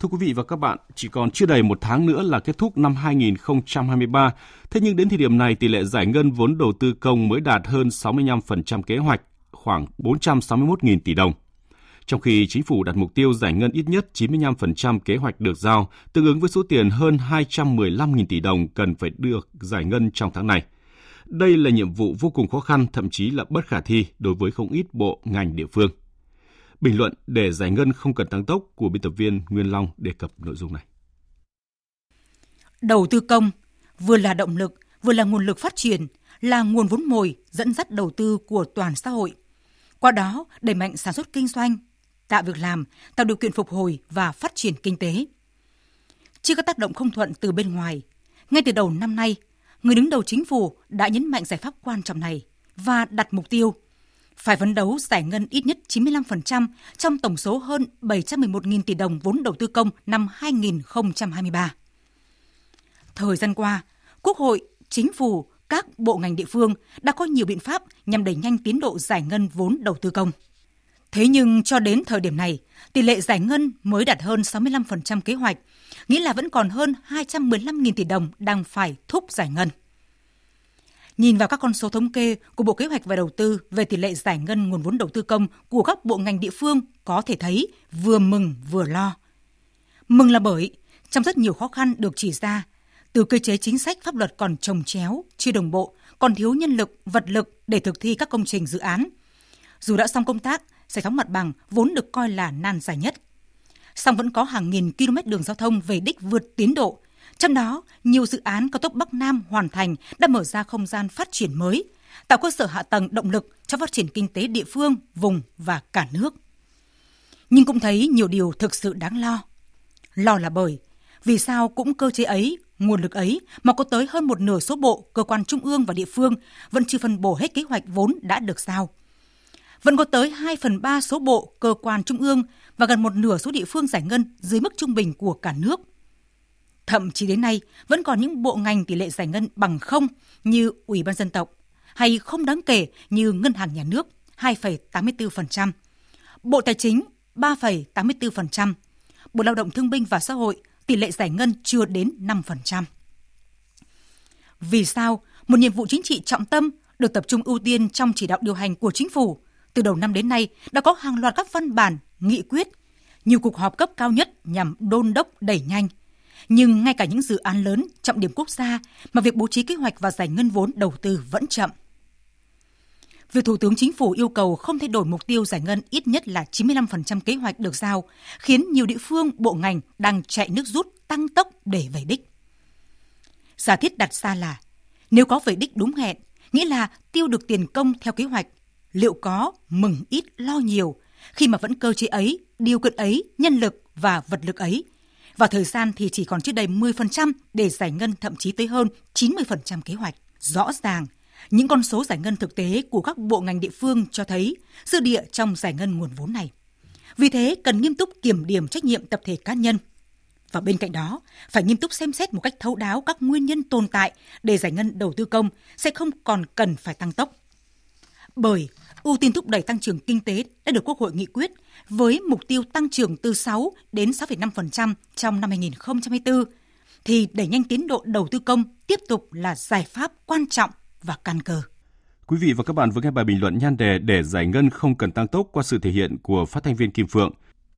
Thưa quý vị và các bạn, chỉ còn chưa đầy một tháng nữa là kết thúc năm 2023. Thế nhưng đến thời điểm này, tỷ lệ giải ngân vốn đầu tư công mới đạt hơn 65% kế hoạch, khoảng 461.000 tỷ đồng. Trong khi chính phủ đặt mục tiêu giải ngân ít nhất 95% kế hoạch được giao, tương ứng với số tiền hơn 215.000 tỷ đồng cần phải được giải ngân trong tháng này. Đây là nhiệm vụ vô cùng khó khăn, thậm chí là bất khả thi đối với không ít bộ, ngành địa phương. Bình luận để giải ngân không cần tăng tốc của biên tập viên Nguyên Long đề cập nội dung này. Đầu tư công vừa là động lực, vừa là nguồn lực phát triển, là nguồn vốn mồi dẫn dắt đầu tư của toàn xã hội. Qua đó, đẩy mạnh sản xuất kinh doanh, tạo việc làm, tạo điều kiện phục hồi và phát triển kinh tế. Chưa có tác động không thuận từ bên ngoài, ngay từ đầu năm nay, người đứng đầu chính phủ đã nhấn mạnh giải pháp quan trọng này và đặt mục tiêu phải phấn đấu giải ngân ít nhất 95% trong tổng số hơn 711.000 tỷ đồng vốn đầu tư công năm 2023. Thời gian qua, Quốc hội, Chính phủ, các bộ ngành địa phương đã có nhiều biện pháp nhằm đẩy nhanh tiến độ giải ngân vốn đầu tư công. Thế nhưng cho đến thời điểm này, tỷ lệ giải ngân mới đạt hơn 65% kế hoạch, nghĩa là vẫn còn hơn 215.000 tỷ đồng đang phải thúc giải ngân. Nhìn vào các con số thống kê của Bộ Kế hoạch và Đầu tư về tỷ lệ giải ngân nguồn vốn đầu tư công của các bộ ngành địa phương có thể thấy vừa mừng vừa lo. Mừng là bởi trong rất nhiều khó khăn được chỉ ra, từ cơ chế chính sách pháp luật còn trồng chéo, chưa đồng bộ, còn thiếu nhân lực, vật lực để thực thi các công trình dự án. Dù đã xong công tác, giải phóng mặt bằng vốn được coi là nan giải nhất. Song vẫn có hàng nghìn km đường giao thông về đích vượt tiến độ, trong đó, nhiều dự án cao tốc Bắc Nam hoàn thành đã mở ra không gian phát triển mới, tạo cơ sở hạ tầng động lực cho phát triển kinh tế địa phương, vùng và cả nước. Nhưng cũng thấy nhiều điều thực sự đáng lo. Lo là bởi, vì sao cũng cơ chế ấy, nguồn lực ấy mà có tới hơn một nửa số bộ, cơ quan trung ương và địa phương vẫn chưa phân bổ hết kế hoạch vốn đã được giao. Vẫn có tới 2 phần 3 số bộ, cơ quan trung ương và gần một nửa số địa phương giải ngân dưới mức trung bình của cả nước. Thậm chí đến nay vẫn còn những bộ ngành tỷ lệ giải ngân bằng không như Ủy ban dân tộc hay không đáng kể như Ngân hàng Nhà nước 2,84%, Bộ Tài chính 3,84%, Bộ Lao động Thương binh và Xã hội tỷ lệ giải ngân chưa đến 5%. Vì sao một nhiệm vụ chính trị trọng tâm được tập trung ưu tiên trong chỉ đạo điều hành của chính phủ từ đầu năm đến nay đã có hàng loạt các văn bản, nghị quyết, nhiều cuộc họp cấp cao nhất nhằm đôn đốc đẩy nhanh – nhưng ngay cả những dự án lớn, trọng điểm quốc gia mà việc bố trí kế hoạch và giải ngân vốn đầu tư vẫn chậm. Việc Thủ tướng Chính phủ yêu cầu không thay đổi mục tiêu giải ngân ít nhất là 95% kế hoạch được giao, khiến nhiều địa phương, bộ ngành đang chạy nước rút tăng tốc để về đích. Giả thiết đặt ra là, nếu có về đích đúng hẹn, nghĩa là tiêu được tiền công theo kế hoạch, liệu có mừng ít lo nhiều khi mà vẫn cơ chế ấy, điều kiện ấy, nhân lực và vật lực ấy và thời gian thì chỉ còn chưa đầy 10% để giải ngân thậm chí tới hơn 90% kế hoạch. Rõ ràng, những con số giải ngân thực tế của các bộ ngành địa phương cho thấy dư địa trong giải ngân nguồn vốn này. Vì thế, cần nghiêm túc kiểm điểm trách nhiệm tập thể cá nhân. Và bên cạnh đó, phải nghiêm túc xem xét một cách thấu đáo các nguyên nhân tồn tại để giải ngân đầu tư công sẽ không còn cần phải tăng tốc. Bởi ưu tiên thúc đẩy tăng trưởng kinh tế đã được Quốc hội nghị quyết với mục tiêu tăng trưởng từ 6 đến 6,5% trong năm 2024 thì đẩy nhanh tiến độ đầu tư công tiếp tục là giải pháp quan trọng và căn cơ. Quý vị và các bạn vừa nghe bài bình luận nhan đề để giải ngân không cần tăng tốc qua sự thể hiện của phát thanh viên Kim Phượng –